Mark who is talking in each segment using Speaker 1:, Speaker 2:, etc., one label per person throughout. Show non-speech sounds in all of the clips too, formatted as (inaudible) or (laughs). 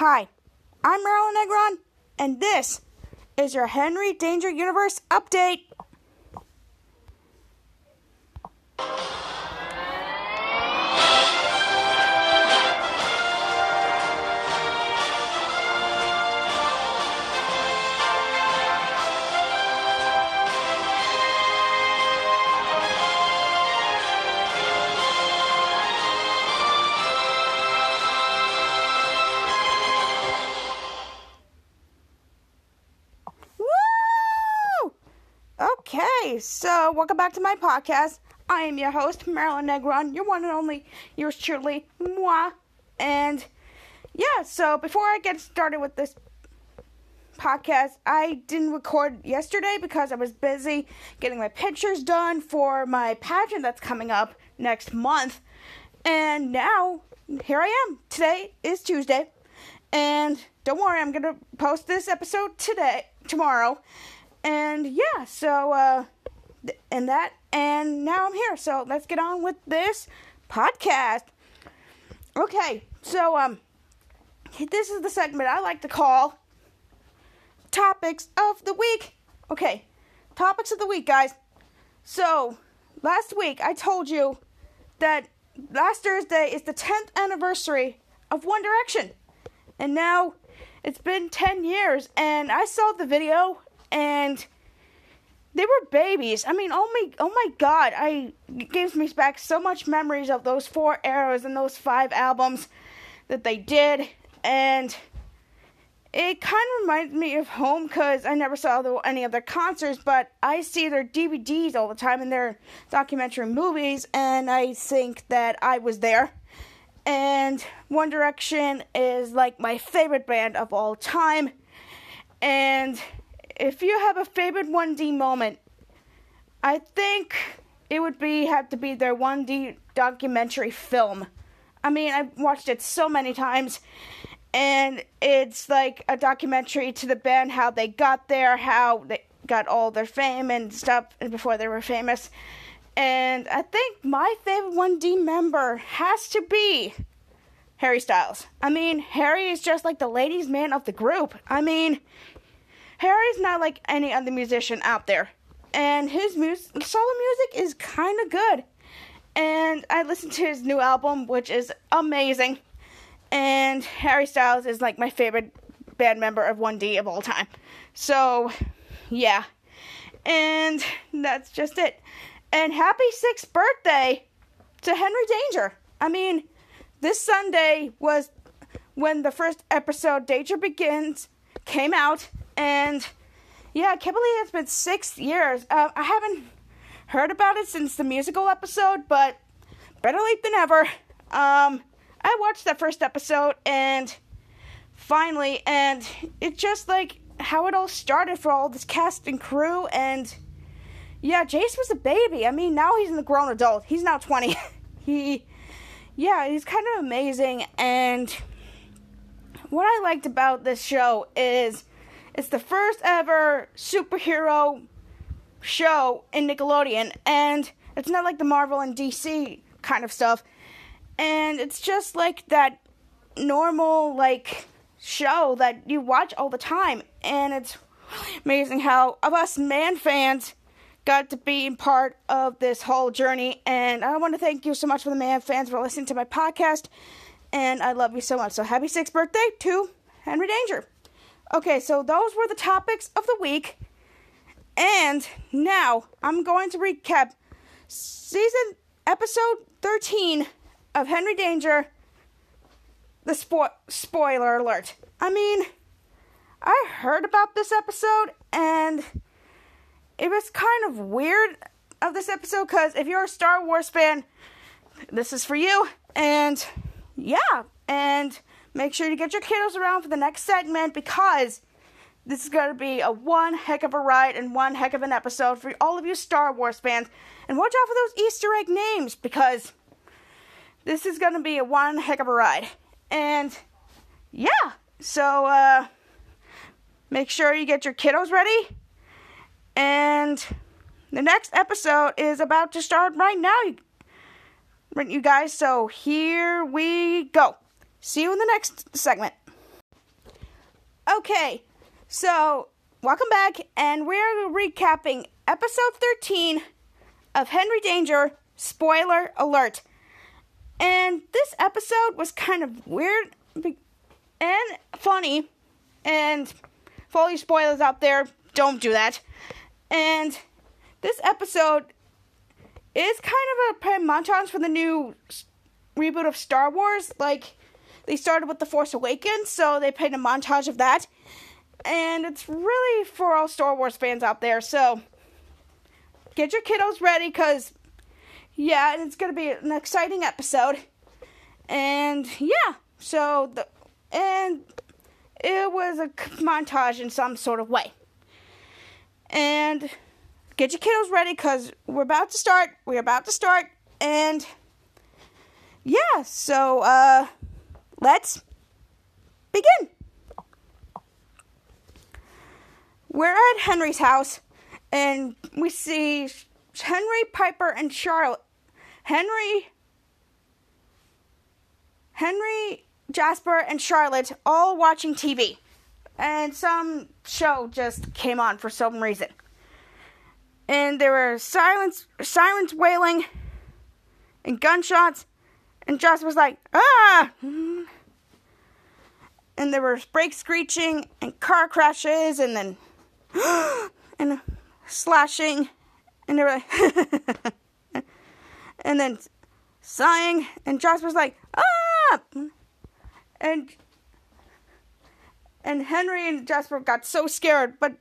Speaker 1: Hi, I'm Marilyn Negron, and this is your Henry Danger Universe update. Welcome back to my podcast. I am your host, Marilyn Negron, your one and only, yours truly, moi. And yeah, so before I get started with this podcast, I didn't record yesterday because I was busy getting my pictures done for my pageant that's coming up next month. And now, here I am. Today is Tuesday. And don't worry, I'm gonna post this episode today, tomorrow. And yeah, so uh and that and now I'm here. So let's get on with this podcast. Okay, so um this is the segment I like to call topics of the week. Okay, topics of the week, guys. So, last week I told you that last Thursday is the 10th anniversary of One Direction. And now it's been 10 years, and I saw the video, and they were babies. I mean, oh my, oh my god, I it gives me back so much memories of those four eras and those five albums that they did, and it kind of reminds me of home because I never saw the, any of their concerts, but I see their DVDs all the time and their documentary movies, and I think that I was there. And One Direction is like my favorite band of all time. And if you have a favorite 1D moment, I think it would be have to be their 1D documentary film. I mean, I've watched it so many times, and it's like a documentary to the band how they got there, how they got all their fame and stuff before they were famous. And I think my favorite 1D member has to be Harry Styles. I mean, Harry is just like the ladies' man of the group. I mean, Harry's not like any other musician out there. And his mus- solo music is kind of good. And I listened to his new album, which is amazing. And Harry Styles is like my favorite band member of 1D of all time. So, yeah. And that's just it. And happy sixth birthday to Henry Danger. I mean, this Sunday was when the first episode, Danger Begins, came out. And yeah, I can't believe it's been six years. Uh, I haven't heard about it since the musical episode, but better late than ever. Um, I watched that first episode and finally, and it's just like how it all started for all this cast and crew. And yeah, Jace was a baby. I mean, now he's a grown adult. He's now 20. (laughs) he, yeah, he's kind of amazing. And what I liked about this show is it's the first ever superhero show in Nickelodeon, and it's not like the Marvel and DC kind of stuff. And it's just like that normal, like, show that you watch all the time. And it's amazing how us man fans got to be part of this whole journey. And I want to thank you so much for the man fans for listening to my podcast. And I love you so much. So happy sixth birthday to Henry Danger. Okay, so those were the topics of the week. And now I'm going to recap season episode 13 of Henry Danger. The spo- spoiler alert. I mean, I heard about this episode and it was kind of weird of this episode because if you're a Star Wars fan, this is for you. And yeah, and make sure you get your kiddos around for the next segment because this is going to be a one heck of a ride and one heck of an episode for all of you Star Wars fans. And watch out for those Easter egg names because this is going to be a one heck of a ride. And yeah, so uh, make sure you get your kiddos ready. And the next episode is about to start right now, you guys. So here we go. See you in the next segment. Okay, so welcome back, and we're recapping episode 13 of Henry Danger. Spoiler alert. And this episode was kind of weird and funny, and for all you spoilers out there, don't do that. And this episode is kind of a montage for the new reboot of Star Wars. Like, they started with The Force Awakens, so they played a montage of that. And it's really for all Star Wars fans out there, so get your kiddos ready because, yeah, it's going to be an exciting episode. And, yeah, so, the, and it was a montage in some sort of way. And get your kiddos ready because we're about to start. We're about to start. And, yeah, so, uh, Let's begin. We're at Henry's house and we see Henry, Piper, and Charlotte. Henry, Henry, Jasper, and Charlotte all watching TV. And some show just came on for some reason. And there were silence, sirens wailing and gunshots and Joss was like, ah! And there were brakes screeching and car crashes and then (gasps) and slashing and they were like (laughs) and then sighing and Joss was like, ah! And and Henry and Jasper got so scared, but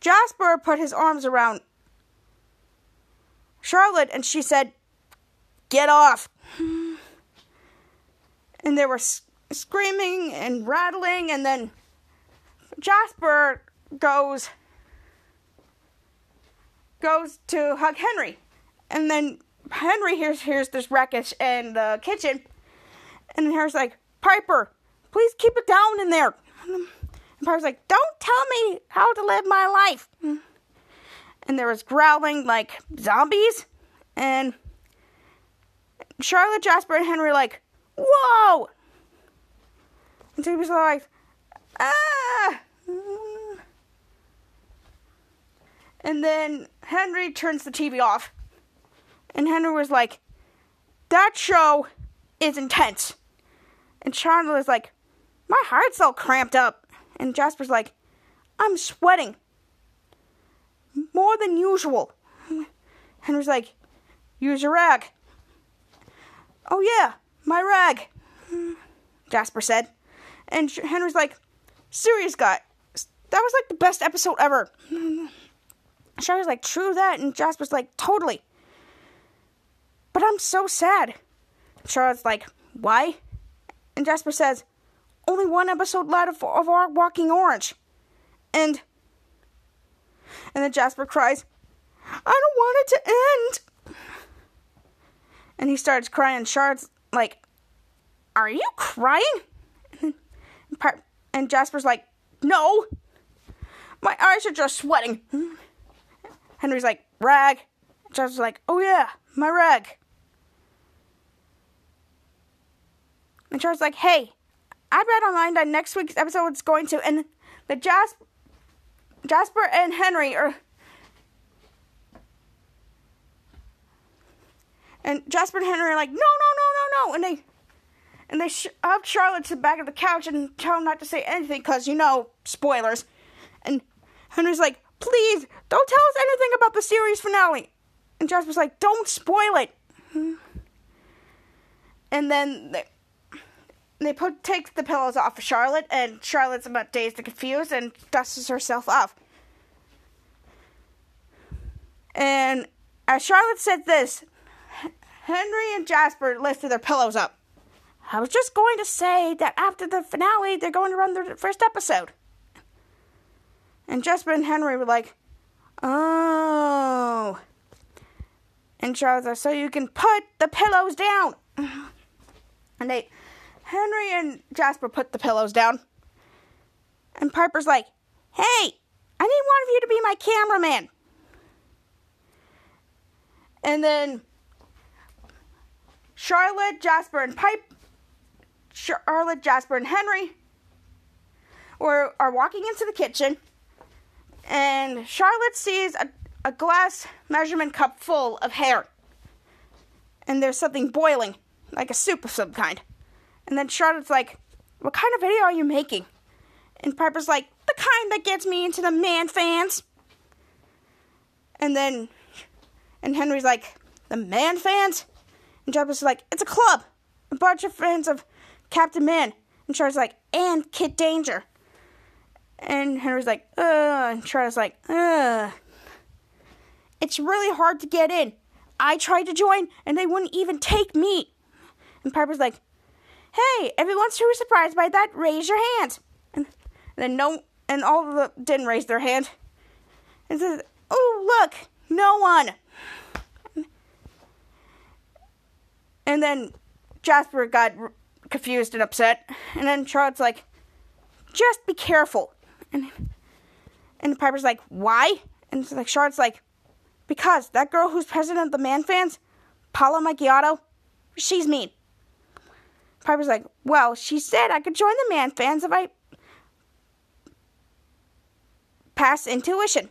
Speaker 1: Jasper put his arms around Charlotte and she said, Get off and they were screaming and rattling, and then Jasper goes goes to hug Henry, and then Henry hears hears this wreckage in the kitchen, and Henry's like, Piper, please keep it down in there. And Piper's like, Don't tell me how to live my life. And there was growling like zombies, and Charlotte, Jasper, and Henry like, whoa! And so he was like, ah! And then Henry turns the TV off. And Henry was like, that show is intense. And was like, my heart's all cramped up. And Jasper's like, I'm sweating. More than usual. Henry's like, use your rag. Oh, yeah, my rag, Jasper said. And Henry's like, serious guy, that was like the best episode ever. Charlotte's like, true that. And Jasper's like, totally. But I'm so sad. Charlotte's like, why? And Jasper says, only one episode left of, of our Walking Orange. And and then Jasper cries, I don't want it to end. And he starts crying. Charlotte's like, Are you crying? And Jasper's like, No. My eyes are just sweating. Henry's like, Rag. Jasper's like, Oh yeah, my rag. And Charles like, Hey, I read online that next week's episode is going to, and the Jas- Jasper and Henry are And Jasper and Henry are like, no, no, no, no, no. And they and they shoved Charlotte to the back of the couch and tell him not to say anything because, you know, spoilers. And Henry's like, please, don't tell us anything about the series finale. And Jasper's like, don't spoil it. (laughs) And then they, they put takes the pillows off of Charlotte, and Charlotte's about dazed and confused and dusts herself off. And as Charlotte said this, Henry and Jasper lifted their pillows up. I was just going to say that after the finale, they're going to run the first episode. And Jasper and Henry were like, oh. And Charles so you can put the pillows down. And they, Henry and Jasper put the pillows down. And Piper's like, hey, I need one of you to be my cameraman. And then Charlotte, Jasper, and Pipe, Charlotte, Jasper, and Henry or are walking into the kitchen, and Charlotte sees a, a glass measurement cup full of hair. And there's something boiling, like a soup of some kind. And then Charlotte's like, What kind of video are you making? And Piper's like, The kind that gets me into the man fans. And then, and Henry's like, The man fans? And Piper's like, It's a club. A bunch of fans of Captain Man. And Charlotte's like, And Kid Danger. And Henry's like, uh, and Charlotte's like, uh. It's really hard to get in. I tried to join, and they wouldn't even take me. And Piper's like, hey, everyone's too surprised by that, raise your hand. And, then no, and all of them didn't raise their hand. And says, oh, look, no one. And then Jasper got confused and upset. And then Charlotte's like, just be careful. And and Piper's like, why? And it's like Charlotte's like, because that girl who's president of the man fans, Paula Macchiato, she's mean. Piper's like, well, she said I could join the man fans if I pass intuition.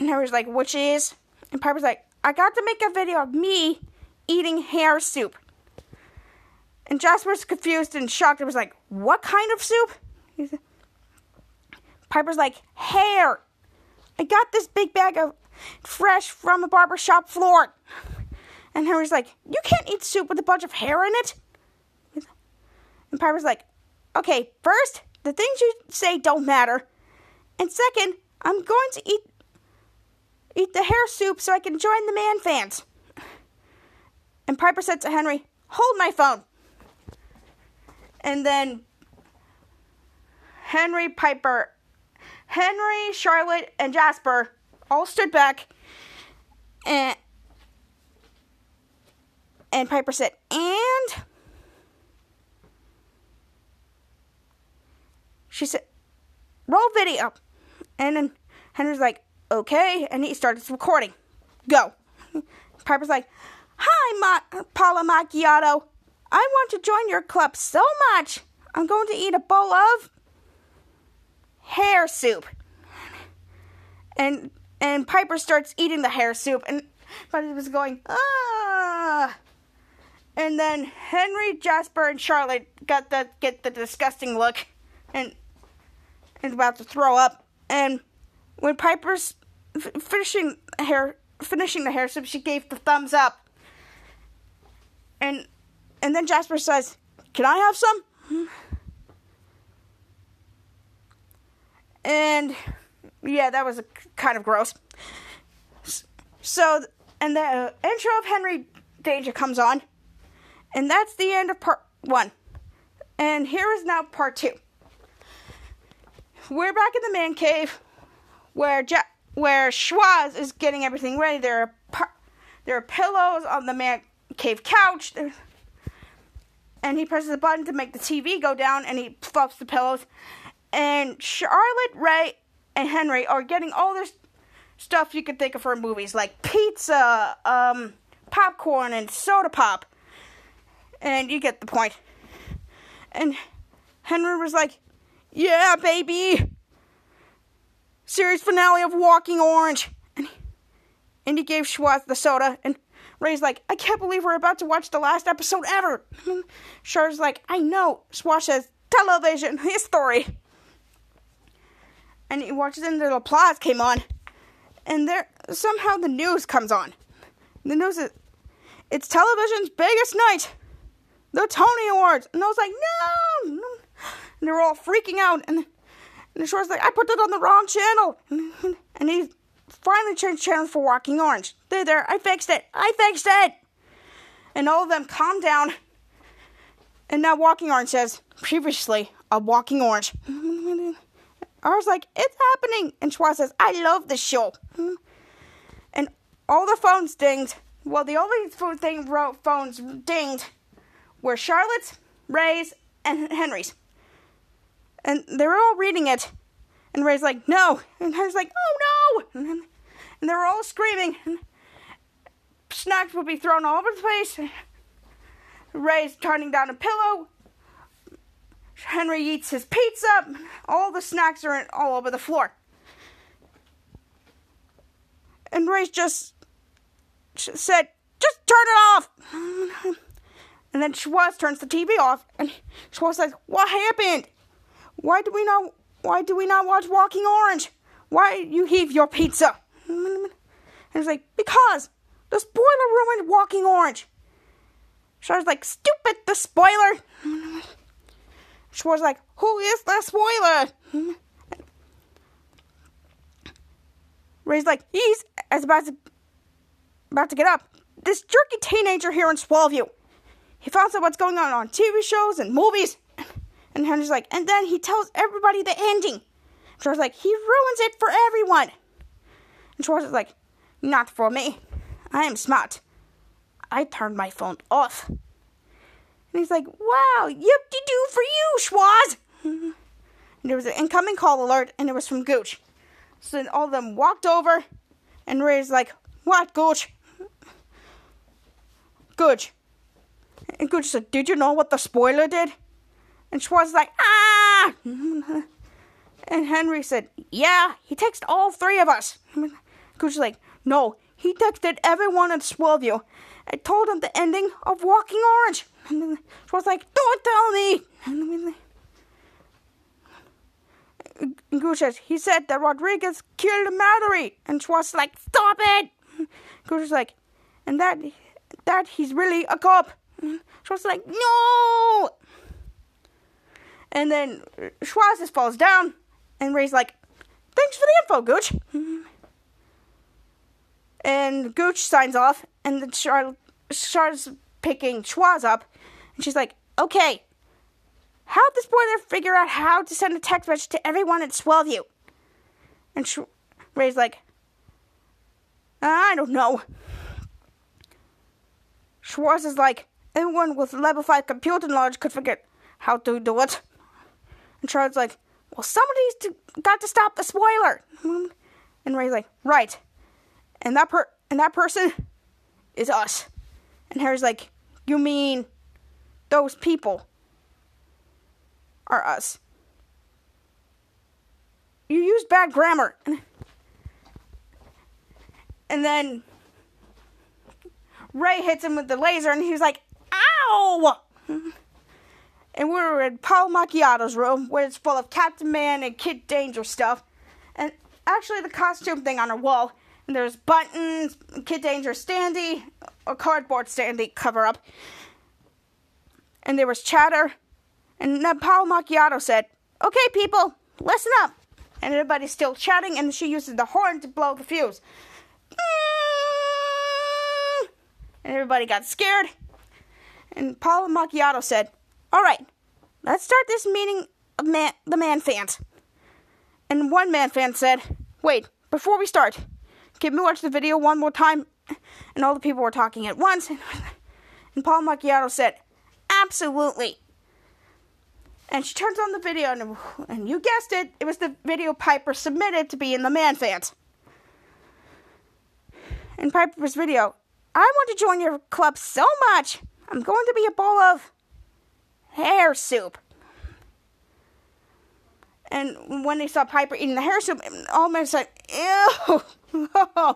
Speaker 1: And Harry's like, which is? And Piper's like, I got to make a video of me eating hair soup. And Jasper's confused and shocked and was like, What kind of soup? Said, Piper's like, Hair. I got this big bag of fresh from a barber shop floor. And Henry's like, You can't eat soup with a bunch of hair in it. And Piper's like, Okay, first, the things you say don't matter. And second, I'm going to eat eat the hair soup so I can join the man fans. And Piper said to Henry, Hold my phone. And then Henry, Piper, Henry, Charlotte, and Jasper all stood back and and Piper said, and she said, roll video. And then Henry's like, okay. And he starts recording. Go. (laughs) Piper's like, hi, Ma- Paula Macchiato. I want to join your club so much. I'm going to eat a bowl of hair soup. And and Piper starts eating the hair soup and but he was going, ah and then Henry, Jasper, and Charlotte got the get the disgusting look and and about to throw up. And when Piper's f- finishing hair finishing the hair so she gave the thumbs up. And and then Jasper says, Can I have some? And yeah, that was a, kind of gross. So, and the intro of Henry Danger comes on. And that's the end of part one. And here is now part two. We're back in the man cave where ja- where Schwoz is getting everything ready. There are par- there are pillows on the man cave couch. There's and he presses a button to make the TV go down, and he fluffs the pillows. And Charlotte, Ray, and Henry are getting all this stuff you could think of for movies, like pizza, um, popcorn, and soda pop. And you get the point. And Henry was like, "Yeah, baby." Series finale of Walking Orange, and he, and he gave Schwoz the soda, and Ray's like, I can't believe we're about to watch the last episode ever. (laughs) Char's like, I know. Schwoz says, television (laughs) history. And he watches and the applause came on. And there somehow the news comes on. The news is it's television's biggest night. The Tony Awards. And I was like, no, no. And they're all freaking out. And, and Schwoz like, I put it on the wrong channel. (laughs) And, he finally changed channels for Walking Orange. There, there, I fixed it. I fixed it. And all of them calm down. And now Walking Orange says, previously, a Walking Orange. (laughs) I was like, it's happening. And Schwoz says, I love this show. (laughs) And all the phones dinged. Well, the only thing phones dinged were Charlotte's, Ray's, and Henry's. And they were all reading it. And Ray's like, no. And Henry's like, oh no. And, and they were all screaming. And snacks would be thrown all over the place. Ray's turning down a pillow. Henry eats his pizza. All the snacks are all over the floor. And Ray just said, just turn it off. (laughs) And then Schwoz turns the TV off, and Schwoz says, "What happened? Why do we not? Why do we not watch Walking Orange? Why you heave your pizza?" And he's like, "Because the spoiler ruined Walking Orange." Schwoz like, "Stupid, the spoiler." Schwoz like, "Who is the spoiler?" Ray's like, "He's as about to about to get up. This jerky teenager here in Swellview. He finds out what's going on on TV shows and movies. And Henry's like, and then he tells everybody the ending. Schwoz like, he ruins it for everyone. And Schwoz is like, not for me. I am smart. I turned my phone off. And he's like, wow, yip de for you, Schwoz. and (laughs) there was an incoming call alert, and it was from Gooch. So then all of them walked over, and Ray's like, what, Gooch? (laughs) Gooch. And Gooch said, Did you know what the spoiler did? And Schwoz was like, Ah! (laughs) And Henry said, Yeah, he texted all three of us. (laughs) Gooch like, No, he texted everyone in Swellview. I told him the ending of Walking Orange. And (laughs) Schwoz was like, Don't tell me! Says, He said that Rodriguez killed Mallory. And Schwoz like, Stop it! Gooch is like, And that that he's really a cop. Schwoz like, no! And then Schwoz just falls down, and Ray's like, thanks for the info, Gooch. (laughs) And Gooch signs off, and then Charlotte starts picking Schwoz up, and she's like, okay, how'd this boy there figure out how to send a text message to everyone at Swellview? And Sh- Ray's like, I don't know. Schwoz is like, anyone with level 5 computer knowledge could figure how to do it. And Charlotte's like, well, somebody's to, got to stop the spoiler. (laughs) And Ray's like, right. And that per and that person (laughs) is us. And Harry's like, you mean those people are us? You use bad grammar. (laughs) And then Ray hits him with the laser, and he's like, "Ow!" And we were in Paul Macchiato's room, where it's full of Captain Man and Kid Danger stuff, and actually the costume thing on a wall. And there's buttons, Kid Danger standee, a cardboard standee cover up, and there was chatter. And then Paul Macchiato said, "Okay, people, listen up." And everybody's still chatting, and she uses the horn to blow the fuse and everybody got scared. And Paul Macchiato said, All right, let's start this meeting of man, the man fans. And one man fan said, Wait, before we start, can we watch the video one more time? And all the people were talking at once. (laughs) And Paul Macchiato said, Absolutely. And she turns on the video, and, and you guessed it, it was the video Piper submitted to be in the man fans. In Piper's video, I want to join your club so much. I'm going to be a bowl of hair soup. And when they saw Piper eating the hair soup, all men said, ew. (laughs)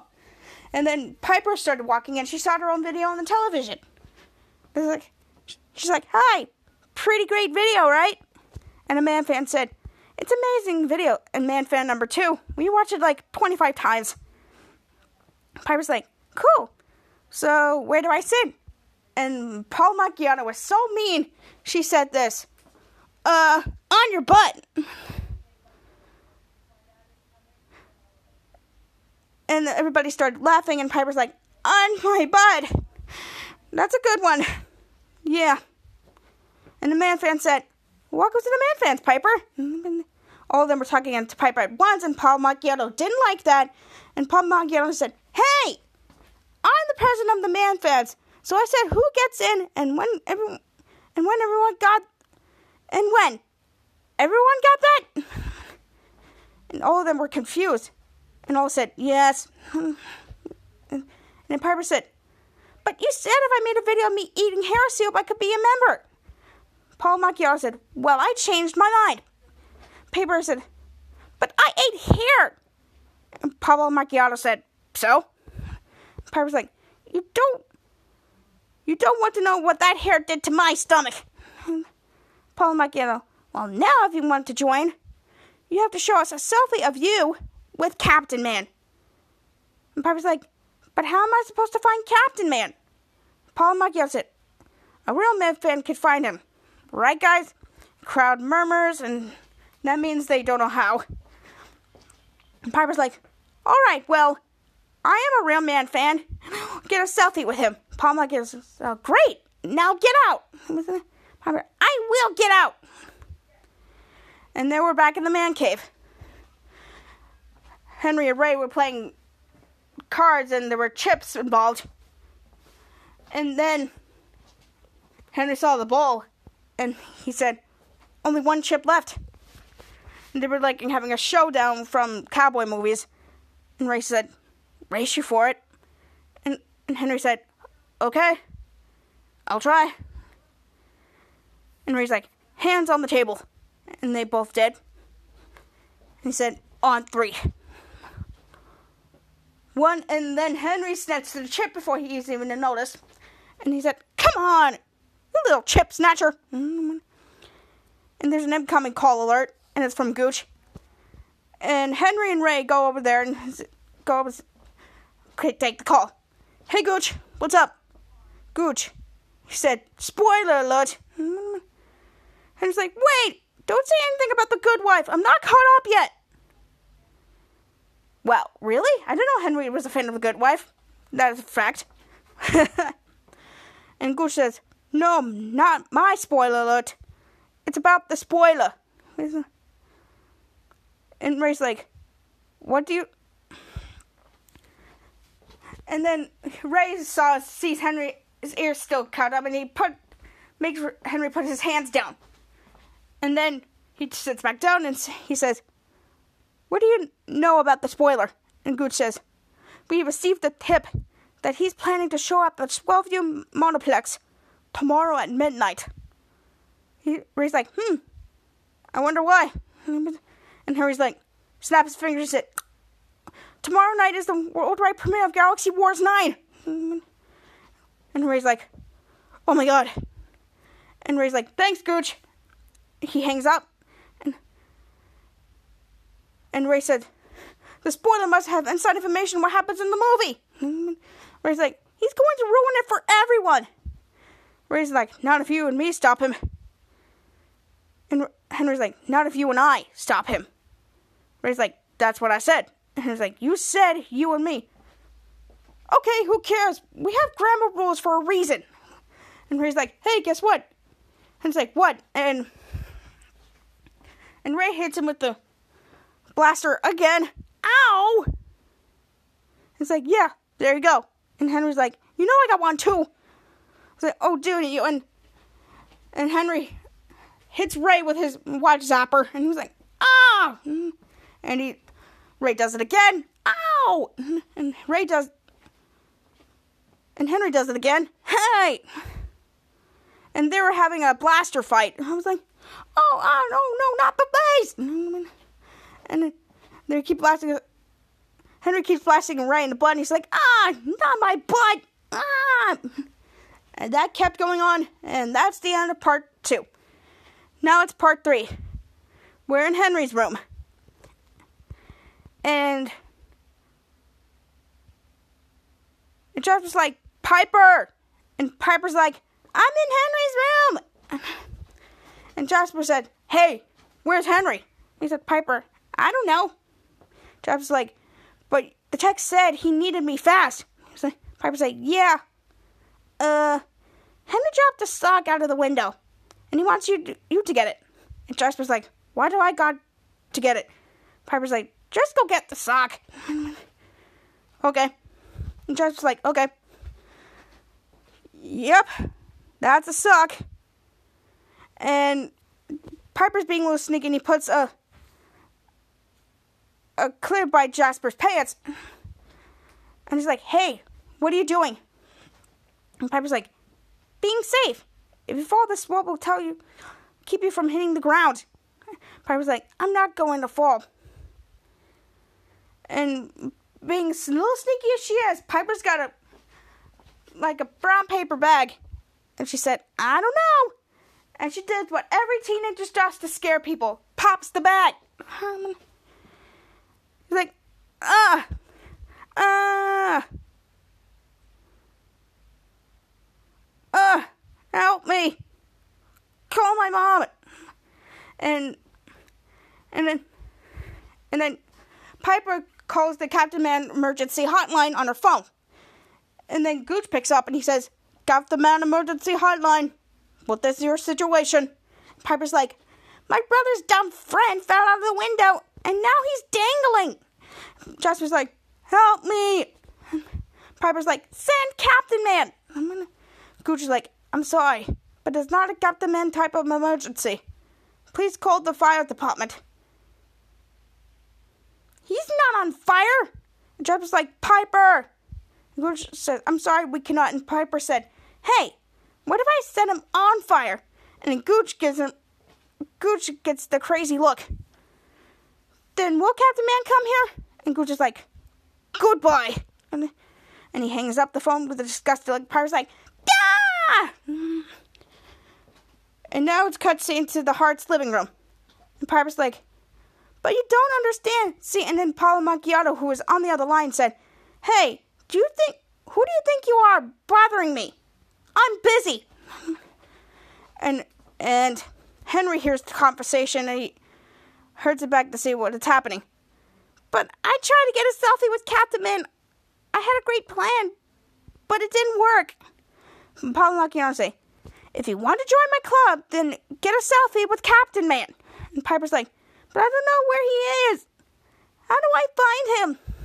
Speaker 1: and then Piper started walking and she saw her own video on the television. Like, she's like, hi, pretty great video, right? And a man fan said, it's amazing video. And man fan number two, we watched it like 25 times. Piper's like, cool. So, where do I sit? And Paul Macchiato was so mean, she said this Uh, on your butt. And everybody started laughing, and Piper's like, On my butt. That's a good one. Yeah. And the man fan said, what Welcome to the man fans, Piper. And all of them were talking to Piper at once, and Paul Macchiato didn't like that. And Paul Macchiato said, Hey, I'm the president of the man feds. So I said who gets in and when everyone and when everyone got and when everyone got that (laughs) and all of them were confused and all said yes (laughs) and then Piper said but you said if I made a video of me eating hair I could be a member Paul Macchiato said, Well, I changed my mind. Piper said, But I ate hair. And Pablo Macchiato said, So? Piper's like, You don't you don't want to know what that hair did to my stomach. (laughs) Paul Macchiato, well now if you want to join, you have to show us a selfie of you with Captain Man. And Piper's like, But how am I supposed to find Captain Man? Paul Macchiato said, A real man fan could find him. Right guys? Crowd murmurs and that means they don't know how. And Piper's like, all right, well, I am a real man fan. Get a selfie with him. Palma gives, oh, great. Now get out. I will get out. And then we're back in the man cave. Henry and Ray were playing cards and there were chips involved. And then Henry saw the bowl and he said, only one chip left. And they were like having a showdown from cowboy movies. And Ray said, Race you for it. And, and Henry said, Okay, I'll try. And Ray's like, Hands on the table. And they both did. And he said, On three. One, and then Henry snatched the chip before he even noticed. And he said, Come on, you little chip snatcher. And there's an incoming call alert and it's from Gooch. And Henry and Ray go over there and go over, take the call. Hey Gooch, what's up? Gooch, he said, spoiler alert. Hmm. And he's like, wait, don't say anything about the good wife. I'm not caught up yet. Well, really? I didn't know Henry was a fan of the good wife. That is a fact. (laughs) and Gooch says, no, not my spoiler alert. It's about the spoiler. And Ray's like, what do you. (sighs) And then Ray saw sees Henry's ear still cut up, and he put makes Henry put his hands down. And then he sits back down and he says, "What do you know about the spoiler?" And Gooch says, "We received a tip that he's planning to show up at Swellview Monoplex tomorrow at midnight." He, Ray's like, "Hmm, I wonder why." (laughs) And Harry's like, snap his fingers at Tomorrow night is the worldwide premiere of Galaxy Wars 9. (laughs) And Ray's like, Oh my god. And Ray's like, Thanks, Gooch. He hangs up. And, and Ray said, The spoiler must have inside information what happens in the movie. (laughs) Ray's like, He's going to ruin it for everyone. Ray's like, Not if you and me stop him. And Henry's like, Not if you and I stop him. Ray's like, that's what I said. And he's like, you said you and me. Okay, who cares? We have grammar rules for a reason. And Ray's like, hey, guess what? And it's like, what? And and Ray hits him with the blaster again. Ow! It's like, yeah, there you go. And Henry's like, you know I got one too. It's like, oh dude, you and and Henry hits Ray with his watch zapper, and he's like, ah! and he Ray does it again. Ow! And Ray does and Henry does it again. Hey! And they were having a blaster fight. I was like, oh, oh no, no, not the face! And they keep blasting. Henry keeps blasting him right in the butt, and he's like, ah, not my butt! Ah! And that kept going on, and that's the end of part two. Now it's part three. We're in Henry's room. And and Jasper's like, Piper! And Piper's like, I'm in Henry's room! And Jasper said, Hey, where's Henry? He said, Piper, I don't know. Jasper's like, But the text said he needed me fast. Piper's like, Yeah. Uh, Henry dropped a sock out of the window, and he wants you to, you to get it. And Jasper's like, Why do I got to get it? Piper's like, just go get the sock. (laughs) okay. And Jasper's like, okay. Yep, that's a suck. And Piper's being a little sneaky and he puts a a clip by Jasper's pants. And he's like, hey, what are you doing? And Piper's like, being safe. If you fall, this rope will tell you, keep you from hitting the ground. Piper's like, I'm not going to fall. And being a little sneaky as she is, Piper's got a like a brown paper bag. And she said, I don't know. And she did what every teenager does to scare people. Pops the bag. He's (sighs) like, ah, ah, ah, help me. Call my mom. And, and then, and then Piper calls the Captain Man emergency hotline on her phone. And then Gooch picks up and he says, Captain Man emergency hotline. What is your situation? Piper's like, My brother's dumb friend fell out of the window and now he's dangling. Jasper's like, Help me. Piper's like, Send Captain Man. I'm gonna... Gooch is like, I'm sorry, but it's not a Captain Man type of emergency. Please call the fire department. He's not on fire. Jasper's like, Piper. Gooch says, I'm sorry, we cannot. And Piper said, Hey, what if I set him on fire? And Gooch gives him Gooch gets the crazy look. Then will Captain Man come here? And Gooch is like, Goodbye. And, and he hangs up the phone with a disgusted look. Piper's like, Ah! And now it's cut into the Hart's living room. And Piper's like, But you don't understand. See, and then Paolo Macchiato, who was on the other line, said, Hey, do you think, who do you think you are bothering me? I'm busy. (laughs) And, and Henry hears the conversation and he herds it back to see what is happening. But I tried to get a selfie with Captain Man. I had a great plan, but it didn't work. Paul Paolo Macchiato say, if you want to join my club, then get a selfie with Captain Man. And Piper's like, but I don't know where he is. How do I find him?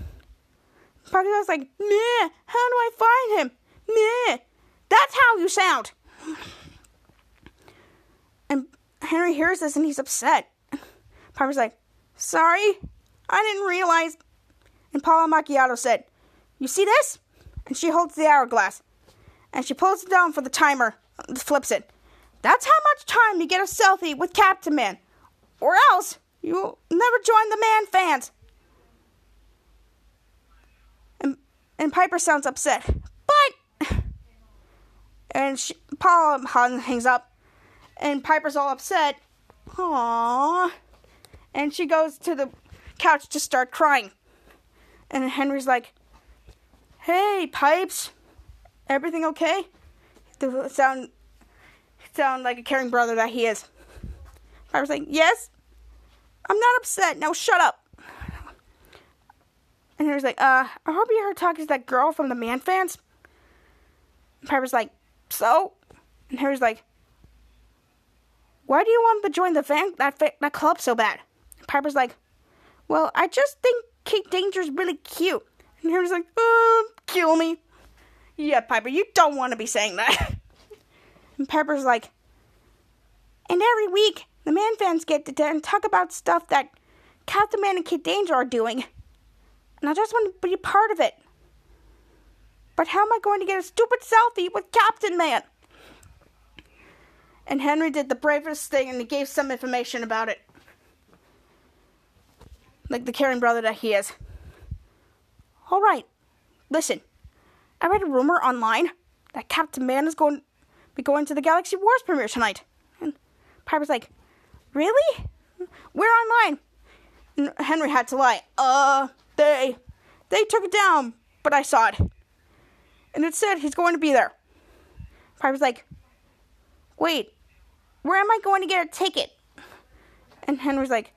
Speaker 1: Piper's like, meh, how do I find him? Meh. That's how you sound. And Henry hears this and he's upset. Piper's like, sorry, I didn't realize. And Paula Macchiato said, you see this? And she holds the hourglass. And she pulls it down for the timer flips it. That's how much time you get a selfie with Captain Man. Or else you'll never join the Man fans. And, Piper sounds upset. But. And she, Paul hangs up. And Piper's all upset. Aww. And she goes to the couch to start crying. And Henry's like, Hey, Pipes. Everything okay? to sound sound like a caring brother that he is. Piper's like, yes, I'm not upset. Now shut up. And he was like, uh, I hope you heard talking to that girl from the Man fans. And Piper's like, so? And Harry's like, why do you want to join the fan that that club so bad? And Piper's like, well, I just think Kid Danger's really cute. And Harry's like, uh, kill me. Yeah, Piper, you don't want to be saying that. (laughs) and Piper's like, and every week, the Man fans get to talk about stuff that Captain Man and Kid Danger are doing. And I just want to be a part of it. But how am I going to get a stupid selfie with Captain Man? And Henry did the bravest thing and he gave some information about it. Like the caring brother that he is. Alright, listen. I read a rumor online that Captain Man is going be going to the Galaxy Wars premiere tonight. And Piper's like, Really? We're online. And Henry had to lie. Uh, they they took it down, but I saw it. And it said he's going to be there. Piper's like, Wait, where am I going to get a ticket? And Henry's like,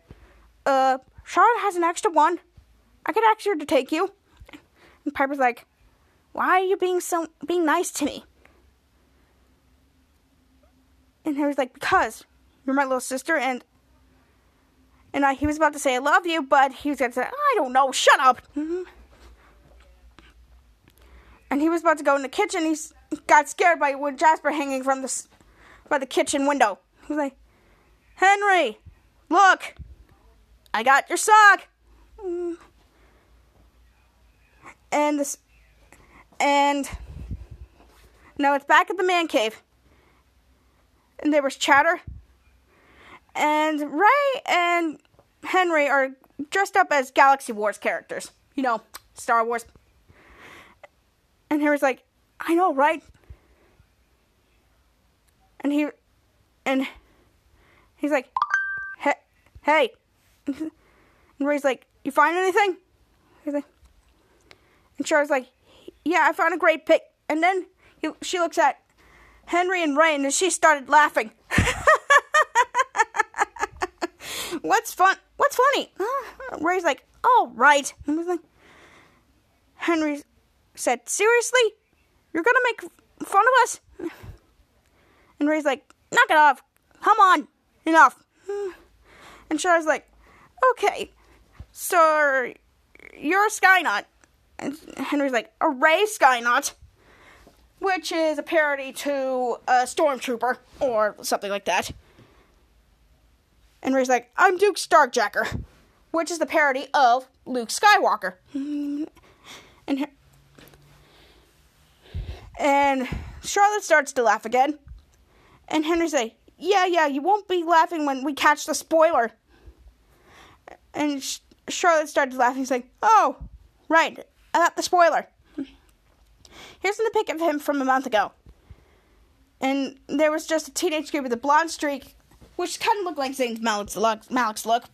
Speaker 1: Uh, Charlotte has an extra one. I could ask her to take you. And Piper's like, why are you being so being nice to me? And Harry's like, because you're my little sister, and and I, he was about to say I love you, but he was going to say I don't know, shut up. Mm-hmm. And he was about to go in the kitchen. He got scared by Jasper hanging from the by the kitchen window. He was like, Henry, look, I got your sock. Mm. And this and now it's back at the man cave. and there was chatter. And Ray and Henry are dressed up as Galaxy Wars characters. You know, Star Wars. And Henry's like, I know, right? And he, and he's like, hey, hey. (laughs) And Ray's like, you find anything? He's like, and Char's like, yeah, I found a great pic. And then he, she looks at Henry and Ray, and she started laughing. (laughs) What's fun? What's funny? Uh, Ray's like, all right. And was like, Henry said, seriously? You're gonna make fun of us? And Ray's like, knock it off. Come on. Enough. And Char's like, okay. So, you're a Skynaut. And Henry's like, a Ray Skynaut. Which is a parody to a Stormtrooper or something like that. And Ray's like, I'm Duke Starkjacker, which is the parody of Luke Skywalker. And and Charlotte starts to laugh again. And Henry's like, Yeah, yeah, you won't be laughing when we catch the spoiler. And Charlotte starts laughing. He's like, Oh, right, about the spoiler. Here's the pic of him from a month ago. And there was just a teenage kid with a blonde streak which kind of looked like Zayn Malik's look, Malik's look.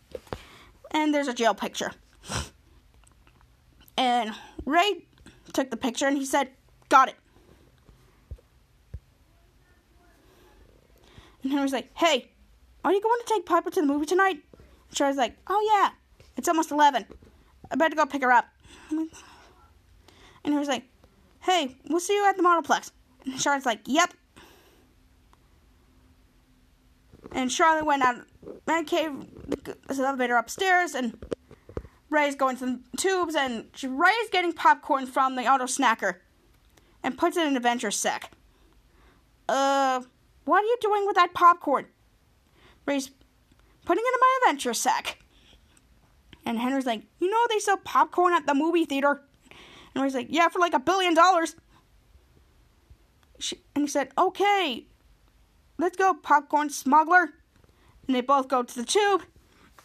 Speaker 1: And there's a jail picture. And Ray took the picture and he said, Got it. And Henry's like, Hey, are you going to take Piper to the movie tonight? And Charlie's like, Oh, yeah. It's almost 11. I better go pick her up. And Henry's like, Hey, we'll see you at the Modelplex. And Charlotte's like, Yep. And Charlotte went out man cave the elevator upstairs and Ray's going to the tubes and Ray's getting popcorn from the auto snacker and puts it in a venture sack. Uh what are you doing with that popcorn? Ray's putting it in my adventure sack. And Henry's like, you know they sell popcorn at the movie theater. And Ray's like, yeah, for like a billion dollars. She, and he said, okay, let's go, popcorn smuggler. And they both go to the tube,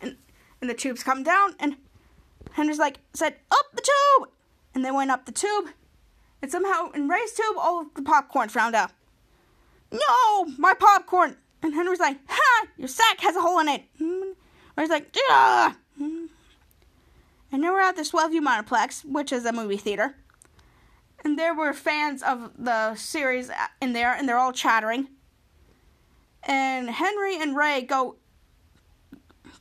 Speaker 1: and, and the tubes come down, and Henry's like, said, up the tube! And they went up the tube, and somehow in Ray's tube, all of the popcorn found out. No, my popcorn! And Henry's like, ha, your sack has a hole in it. And Ray's like, yeah. Hmm. And they were at the Swellview Monoplex, which is a movie theater. And there were fans of the series uh, in there, and they're all chattering and Henry and Ray go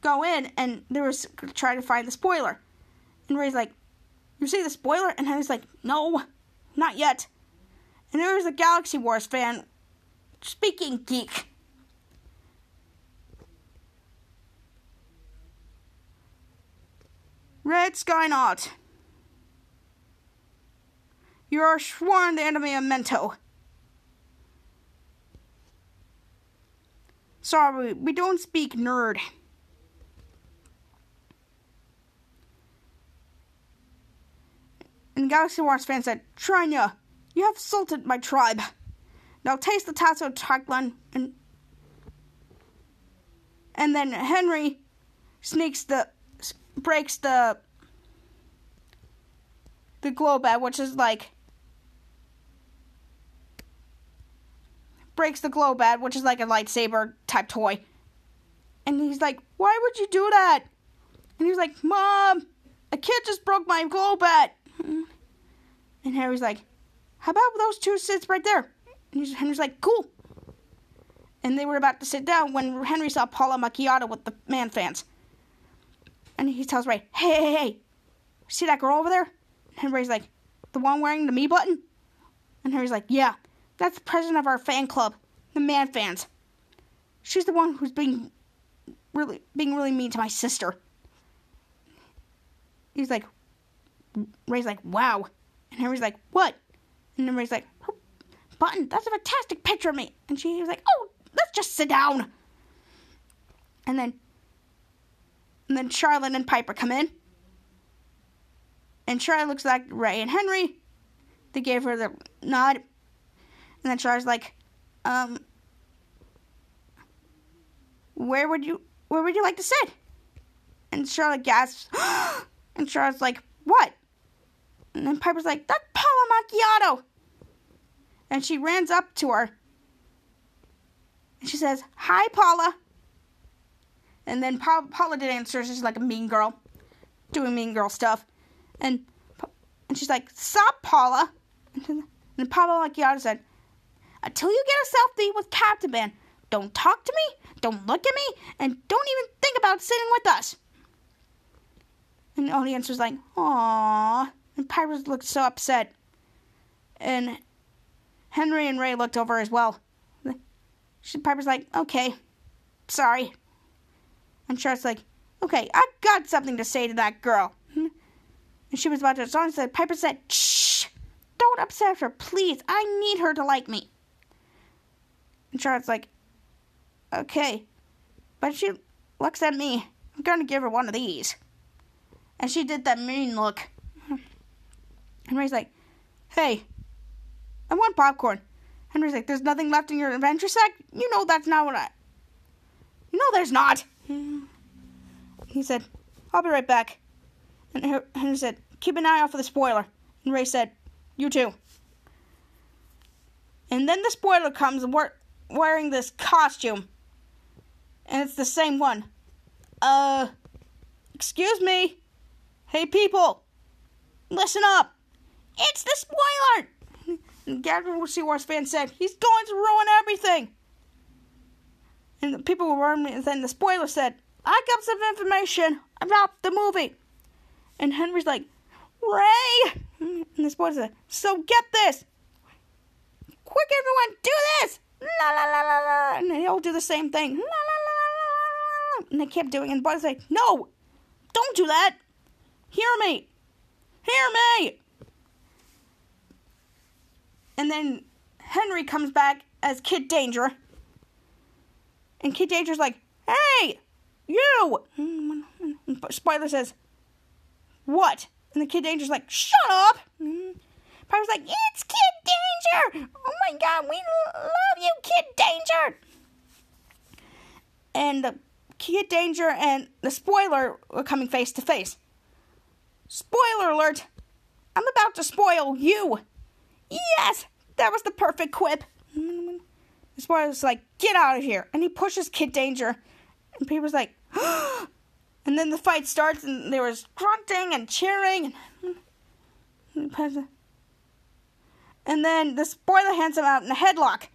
Speaker 1: go in and they were trying to find the spoiler. And Ray's like, "You see the spoiler?" And Henry's like, "No, not yet." And there was a Galaxy Wars fan speaking geek. Red Sky Skynaut. You are sworn the enemy of Mento. Sorry, we don't speak nerd. And Galaxy Wars fan said, Trina, you have assaulted my tribe. Now taste the tassel Taglan and and then Henry sneaks the breaks the the glow bat, which is like breaks the glow bat, which is like a lightsaber type toy. And he's like, Why would you do that? And he's like, Mom, a kid just broke my glow bat. And Harry's like, How about those two sits right there? And Henry's like, Cool. And they were about to sit down when Henry saw Paula Macchiato with the man fans. And he tells Ray, Hey, hey, hey, see that girl over there? And Henry's like, The one wearing the me button? And Harry's like, Yeah. That's the president of our fan club, the Man Fans. She's the one who's being really being really mean to my sister. He's like, Ray's like, wow. And Henry's like, what? And then Ray's like, Button, that's a fantastic picture of me. And she was like, oh, let's just sit down. And then, and then Charlotte and Piper come in. And Charlotte looks like Ray and Henry. They gave her the nod. And then Char's like, um, where would you where would you like to sit? And Charlotte gasps, and Charlotte's like, what? And then Piper's like, that's Paula Macchiato. And she runs up to her. And she says, hi, Paula. And then pa- Paula did answer. She's like a mean girl, doing mean girl stuff. And and she's like, stop, Paula. (laughs) And then Paula Macchiato said, until you get a selfie with Captain Man, don't talk to me, don't look at me, and don't even think about sitting with us. And the audience was like, aww. And Piper looked so upset. And Henry and Ray looked over as well. Piper's like, okay, sorry. And Charlotte's like, okay, I've got something to say to that girl. And she was about to respond. Said Piper said, shh, don't upset her, please. I need her to like me. And Charlotte's like, okay. But she looks at me. I'm to give her one of these. And she did that mean look. Henry's like, hey, I want popcorn. Henry's like, there's nothing left in your adventure sack? You know that's not what I. You know there's not. He said, I'll be right back. And Henry said, keep an eye out for the spoiler. And Ray said, you too. And then the spoiler comes wearing this costume. And it's the same one. Uh, excuse me. Hey, people, listen up. It's the spoiler. And Galaxy Wars fan said he's going to ruin everything. And the people were running. And then the spoiler said, "I got some information about the movie." And Henry's like, "Ray," (laughs) and the spoiler said, "So get this, quick, everyone, do this!" La la la la la, and they all do the same thing. La la la la la, and they kept doing it. And Buzz like, "No, don't do that." Hear me! Hear me! And then Henry comes back as Kid Danger. And Kid Danger's like, hey, you! And Spoiler says, what? And the Kid Danger's like, shut up! Piper's like, it's Kid Danger! Oh my god, we love you, Kid Danger! And the Kid Danger and the Spoiler were coming face to face. Spoiler alert! I'm about to spoil you! Yes! That was the perfect quip! The spoiler's like, get out of here! And he pushes Kid Danger. And people's like, (gasps) and then the fight starts, and there was grunting and cheering. And, and then the spoiler hands him out in a headlock.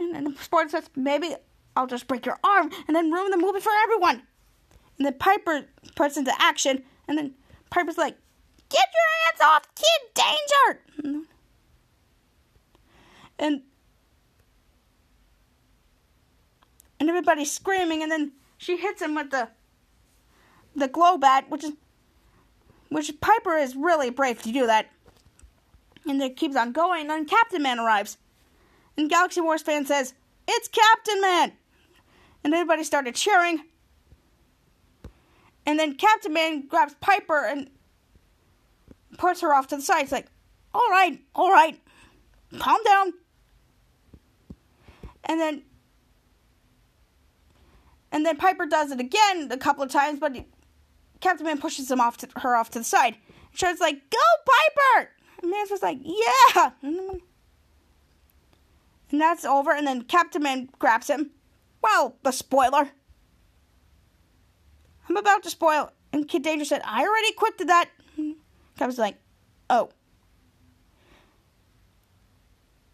Speaker 1: And then the spoiler says, maybe I'll just break your arm and then ruin the movie for everyone. And then Piper puts into action and then Piper's like, Get your hands off Kid Danger! And and everybody's screaming and then she hits him with the the glow bat, which is which Piper is really brave to do that. And it keeps on going, and Captain Man arrives. And Galaxy Wars fan says, It's Captain Man! And everybody started cheering. And then Captain Man grabs Piper and puts her off to the side. It's like, all right, all right, calm down. And then, and then Piper does it again a couple of times, but Captain Man pushes him off to, her off to the side. Charlotte's like, "Go, Piper!" And Man's just like, "Yeah." And that's over. And then Captain Man grabs him. Well, the spoiler. I'm about to spoil. And Kid Danger said, I already quit to that. Captain's like, oh.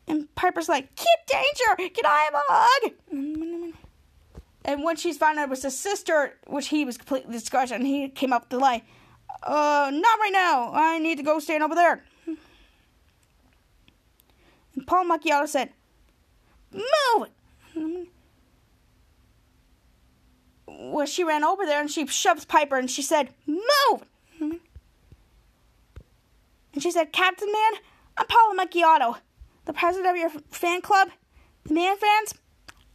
Speaker 1: And Piper's like, Kid Danger, can I have a hug? And when she's found out it was his sister, which he was completely disgusted, and he came up to lie, uh, not right now. I need to go stand over there. And Paul Macchiato said, Move! well, she ran over there and she shoves Piper and she said, Move! And she said, Captain Man, I'm Paula Macchiato, the president of your fan club, the Man fans.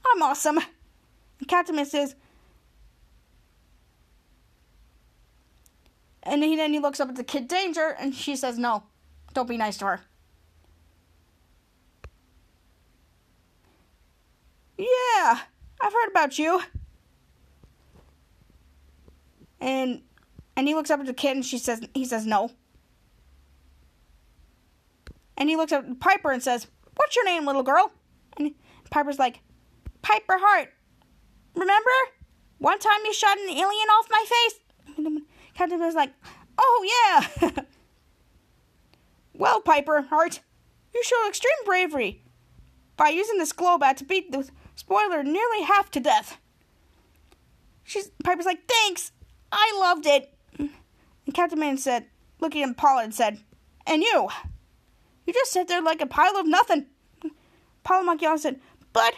Speaker 1: I'm awesome. And Captain Man says, and he, then he looks up at the kid Danger and she says, No, don't be nice to her. Yeah, I've heard about you. And and he looks up at the kid and she says he says no. And he looks up at Piper and says, What's your name, little girl? And Piper's like, Piper Hart. Remember? One time you shot an alien off my face. Captain was like, Oh yeah. (laughs) well, Piper Hart, you showed extreme bravery by using this glow bat to beat the spoiler nearly half to death. She's Piper's like, thanks. I loved it. And Captain Man said, looking at Paula and said, And you? You just sit there like a pile of nothing. Paula Macchiato said, But,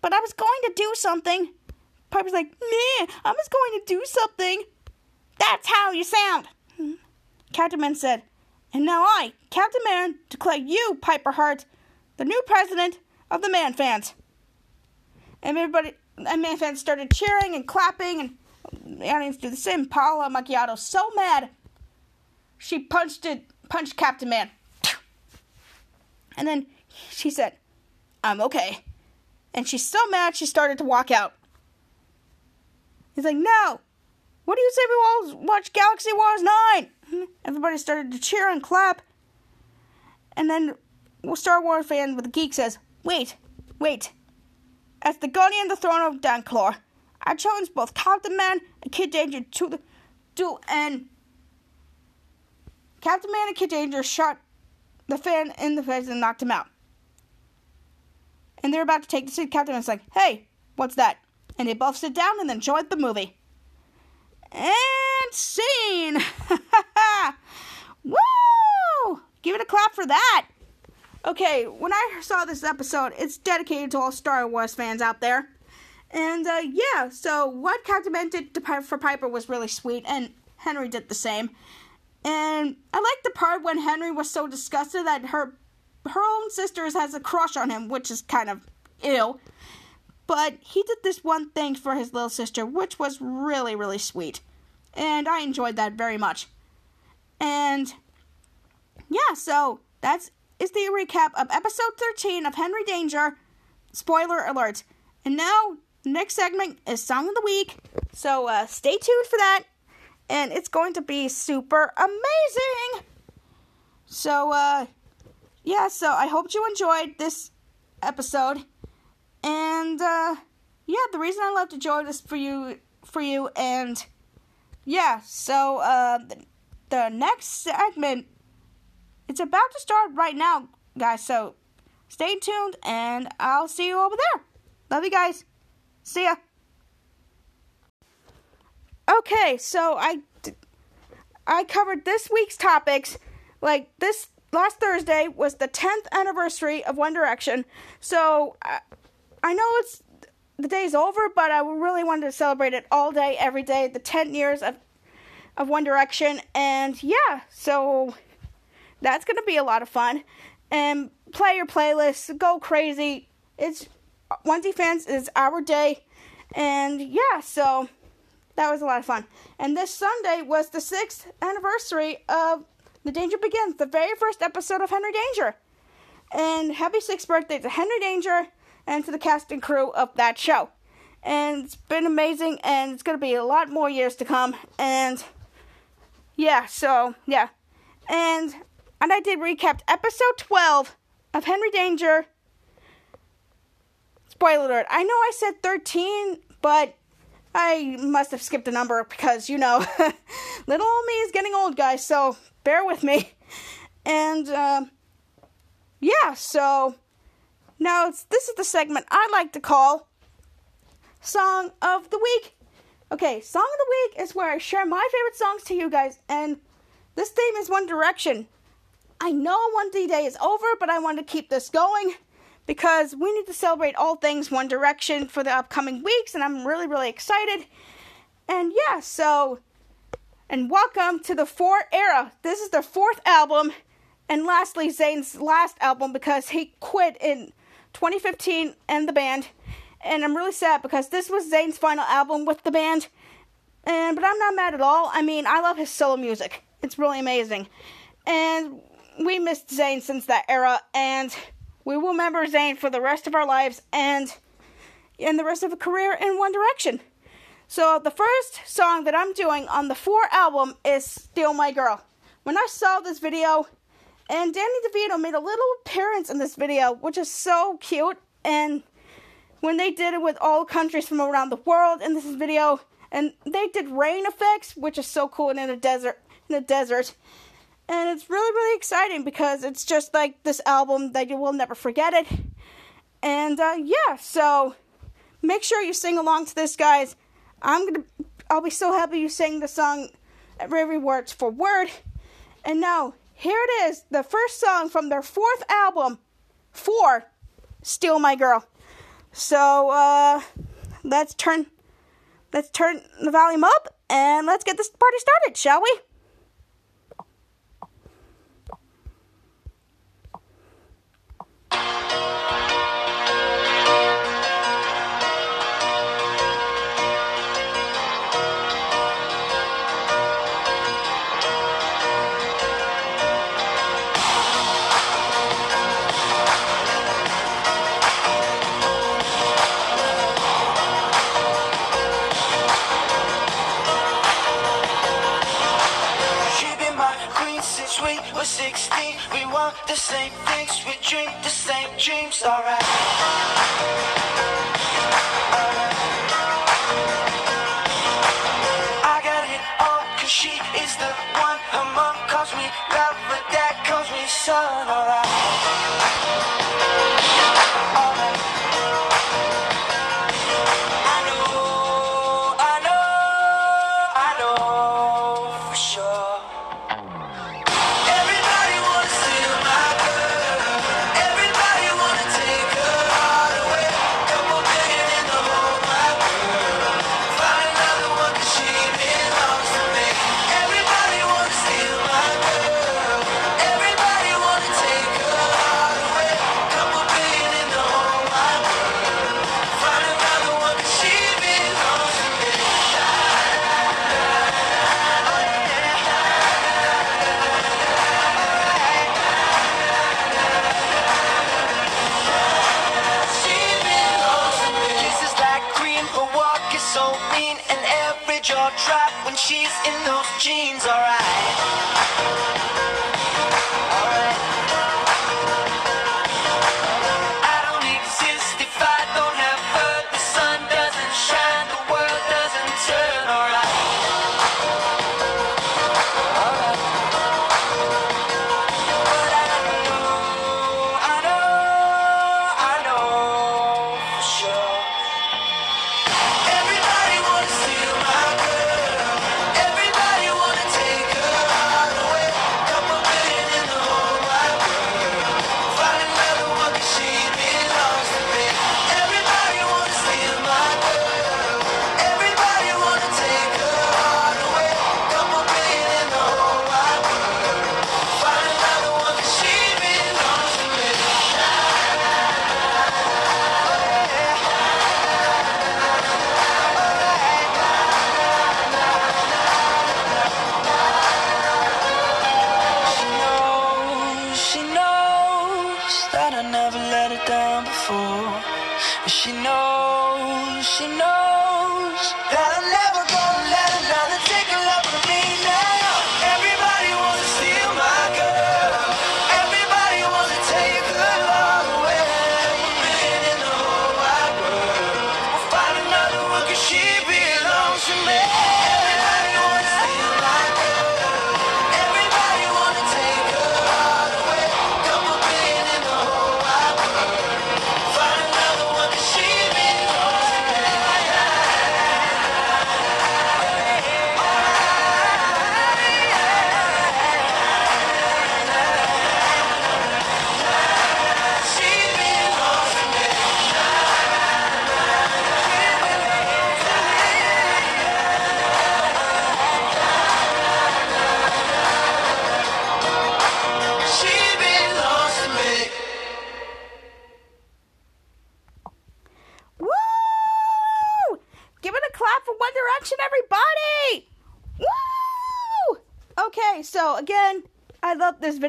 Speaker 1: but I was going to do something. Piper's like, Meh, I was going to do something. That's how you sound. Captain Man said, And now I, Captain Man, declare you, Piper Hart, the new president of the Man Fans. And everybody, and Man Fans started cheering and clapping, and the audience do the same. Paula Macchiato so mad, she punched it, punched Captain Man. And then she said, I'm okay. And she's so mad she started to walk out. He's like, No! What do you say we all watch Galaxy Wars 9? (laughs) Everybody started to cheer and clap. And then Star Wars fan with the geek says, Wait, wait. As the guardian of the throne of Danclor, I challenge both Captain Man and Kid Danger to the duel and Captain Man and Kid Danger shot the fan in the face and knocked him out. And they're about to take the seat. Captain Man's like, hey, what's that? And they both sit down and then enjoy the movie. And scene! (laughs) Woo! Give it a clap for that. Okay, when I saw this episode, it's dedicated to all Star Wars fans out there. And uh, yeah, so what Captain Man did to, for Piper was really sweet, and Henry did the same. And I liked the part when Henry was so disgusted that her her own sister has a crush on him, which is kind of ill. But he did this one thing for his little sister, which was really, really sweet. And I enjoyed that very much. And yeah, so that's is the recap of episode 13 of Henry Danger. Spoiler alert. And now, next segment is Song of the Week. So uh, stay tuned for that. And it's going to be super amazing. So, uh, yeah, so I hope you enjoyed this episode. And, uh, yeah, the reason I love to join this for you, for you, and, yeah, so, uh, the, the next segment it's about to start right now, guys. So stay tuned, and I'll see you over there. Love you guys. See ya. Okay, so I I covered this week's topics. Like this last Thursday was the 10th anniversary of One Direction. So I, I know it's the day's over, but I really wanted to celebrate it all day, every day, the 10 years of of One Direction, and yeah, so that's going to be a lot of fun. And play your playlists, go crazy. It's Onesie Fans is our day. And yeah, so that was a lot of fun. And this Sunday was the sixth anniversary of The Danger Begins, the very first episode of Henry Danger. And happy sixth birthday to Henry Danger and to the cast and crew of that show. And it's been amazing, and it's going to be a lot more years to come. And yeah, so yeah. And and I did recap episode 12 of Henry Danger. Spoiler alert. I know I said 13, but I must have skipped a number because, you know, (laughs) little old me is getting old, guys, so bear with me. And, uh, yeah, so now this is the segment I like to call Song of the Week. Okay, Song of the Week is where I share my favorite songs to you guys, and this theme is One Direction. I know One D Day is over, but I want to keep this going because we need to celebrate all things One Direction for the upcoming weeks, and I'm really, really excited. And yeah, so, and welcome to the Four Era. This is their fourth album, and lastly, Zayn's last album because he quit in 2015 and the band. And I'm really sad because this was Zayn's final album with the band. And but I'm not mad at all. I mean, I love his solo music. It's really amazing. And we missed Zayn since that era, and we will remember Zayn for the rest of our lives. And and the rest of a career in One Direction. So the first song that I'm doing on the Four album is "Steal My Girl." When I saw this video, and Danny DeVito made a little appearance in this video, which is so cute, and when they did it with all countries from around the world in this video, and they did rain effects, which is so cool in the desert. In the desert, and it's really really exciting because it's just like this album that you will never forget it. And uh, yeah, so make sure you sing along to this, guys. I'm gonna, I'll be so happy you sang the song every word for word. And now here it is, the first song from their fourth album, for "Steal My Girl." So uh, let's turn let's turn the volume up and let's get this party started, shall we?
Speaker 2: We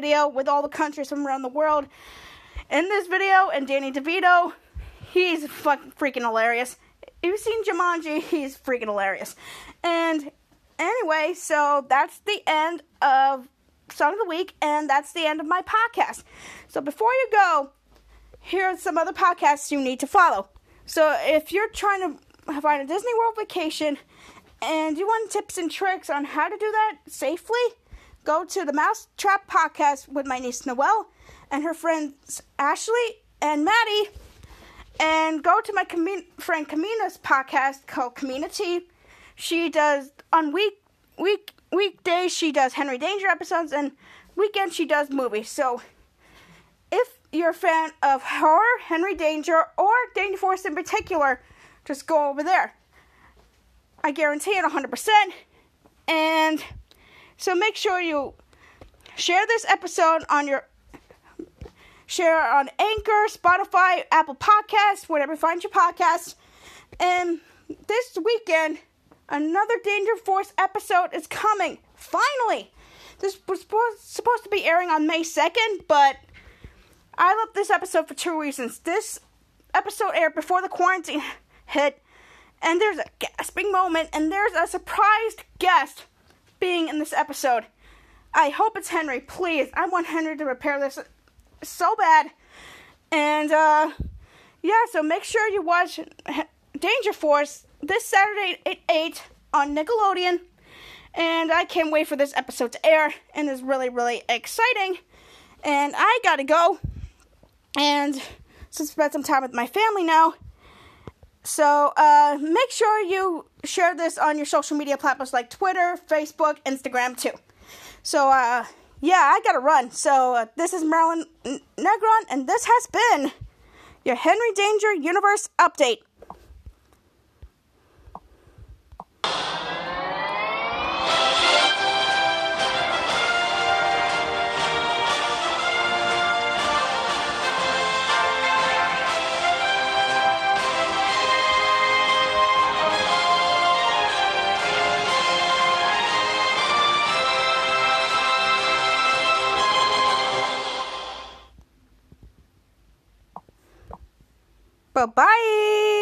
Speaker 1: video with all the countries from around the world. In this video, and Danny DeVito, He's fucking freaking hilarious. If you've seen Jumanji, (laughs) he's freaking hilarious. And anyway, so that's the end of Song of the Week, and that's the end of my podcast. So before you go, here are some other podcasts you need to follow. So if you're trying to find a Disney World vacation and you want tips and tricks on how to do that safely, go to the MouseTrapped podcast with my niece Noelle and her friends Ashley and Maddie, and go to my friend Kemina's podcast called KeminaT. She does on week week weekdays she does Henry Danger episodes, and weekends she does movies. So if you're a fan of horror, Henry Danger, or Danger Force in particular, just go over there. I guarantee it 100%. And so make sure you share this episode on your share on Anchor, Spotify, Apple Podcasts, whatever you find your podcasts. And this weekend, another Danger Force episode is coming. Finally! This was supposed to be airing on May 2nd, but I love this episode for two reasons. This episode aired before the quarantine hit, and there's a gasping moment, and there's a surprised guest being in this episode. I hope it's Henry, please. I want Henry to repair this so bad. And, uh, yeah, so make sure you watch Danger Force this Saturday at 8 on Nickelodeon. And I can't wait for this episode to air, and it's really, really exciting. And I gotta go and spend some time with my family now. So uh, make sure you share this on your social media platforms like Twitter, Facebook, Instagram too. So uh, yeah, I gotta run. So uh, this is Marilyn Negron, and this has been your Henry Danger Universe update. Bye.